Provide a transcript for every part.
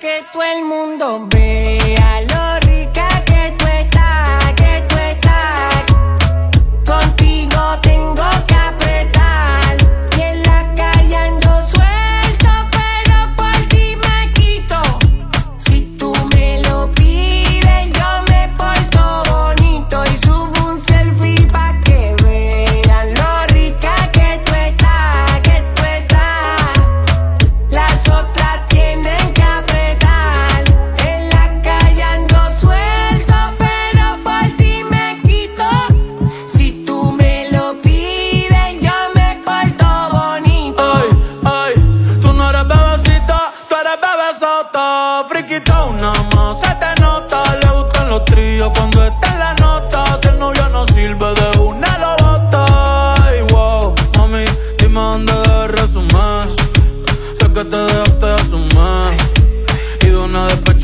Que todo el mundo vea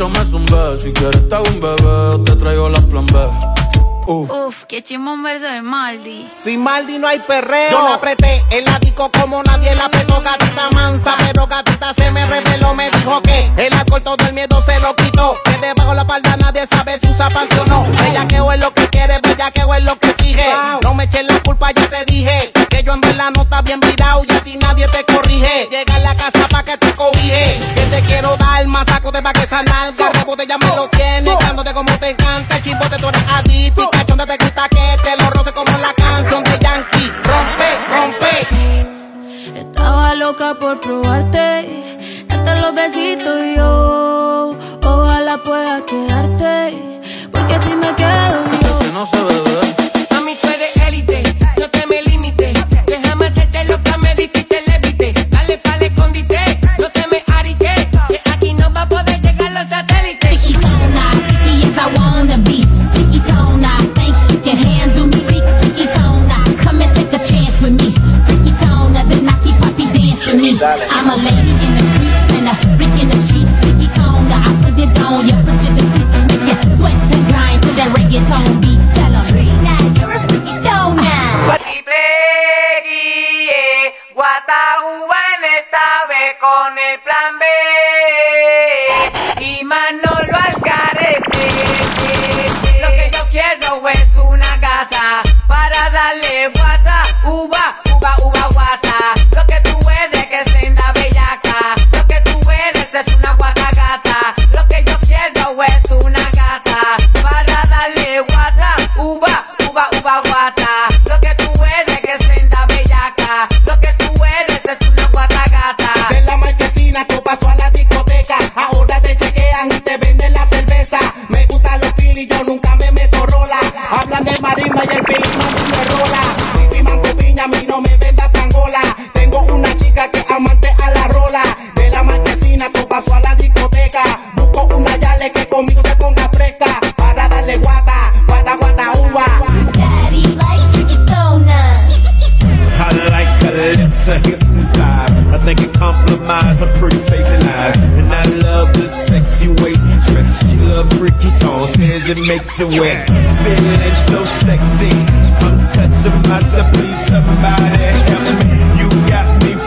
me zumbé. Si quieres te hago un bebé, te traigo las plan B. Uf. Uf, qué chimón un verso de Maldi. Sin Maldi no hay perreo. Yo la apreté el disco como nadie la apretó. Gatita mansa, pero gatita se me reveló. Me dijo que el alcohol todo el miedo se lo quitó. Que debajo la palda nadie sabe si usa panty o no. Bellaqueo es lo que quiere, bellaqueo es lo que sigue. No me eches la culpa, ya te dije. Que yo en verdad no está bien virado y a ti nadie te corrige. Llega a la casa pa' que te cobije. Quiero dar más saco de pa' que esa nalga. Rebote ya me lo tiene. Dándote como te encanta. El chimbote tú eres adicto. Y cachonda te gusta que te lo roce como la canción de Yankee. Rompe, rompe. Estaba loca por probarte, darte los besitos y yo. Ojalá pueda quedarte, Guataúba en esta vez con el plan B. Y Manolo al carete. Lo que yo quiero es una gata para darle guata, uva, a la discoteca. Ahora te chequean y te venden la cerveza. Me gustan los filis, yo nunca me meto rola. Hablan de marimba y el fili compromise her pretty face and eyes. And I love the sexy way she dress. She love freaky tone, says it makes her wet. Feeling so sexy. I'm touching myself, please somebody help me. You got me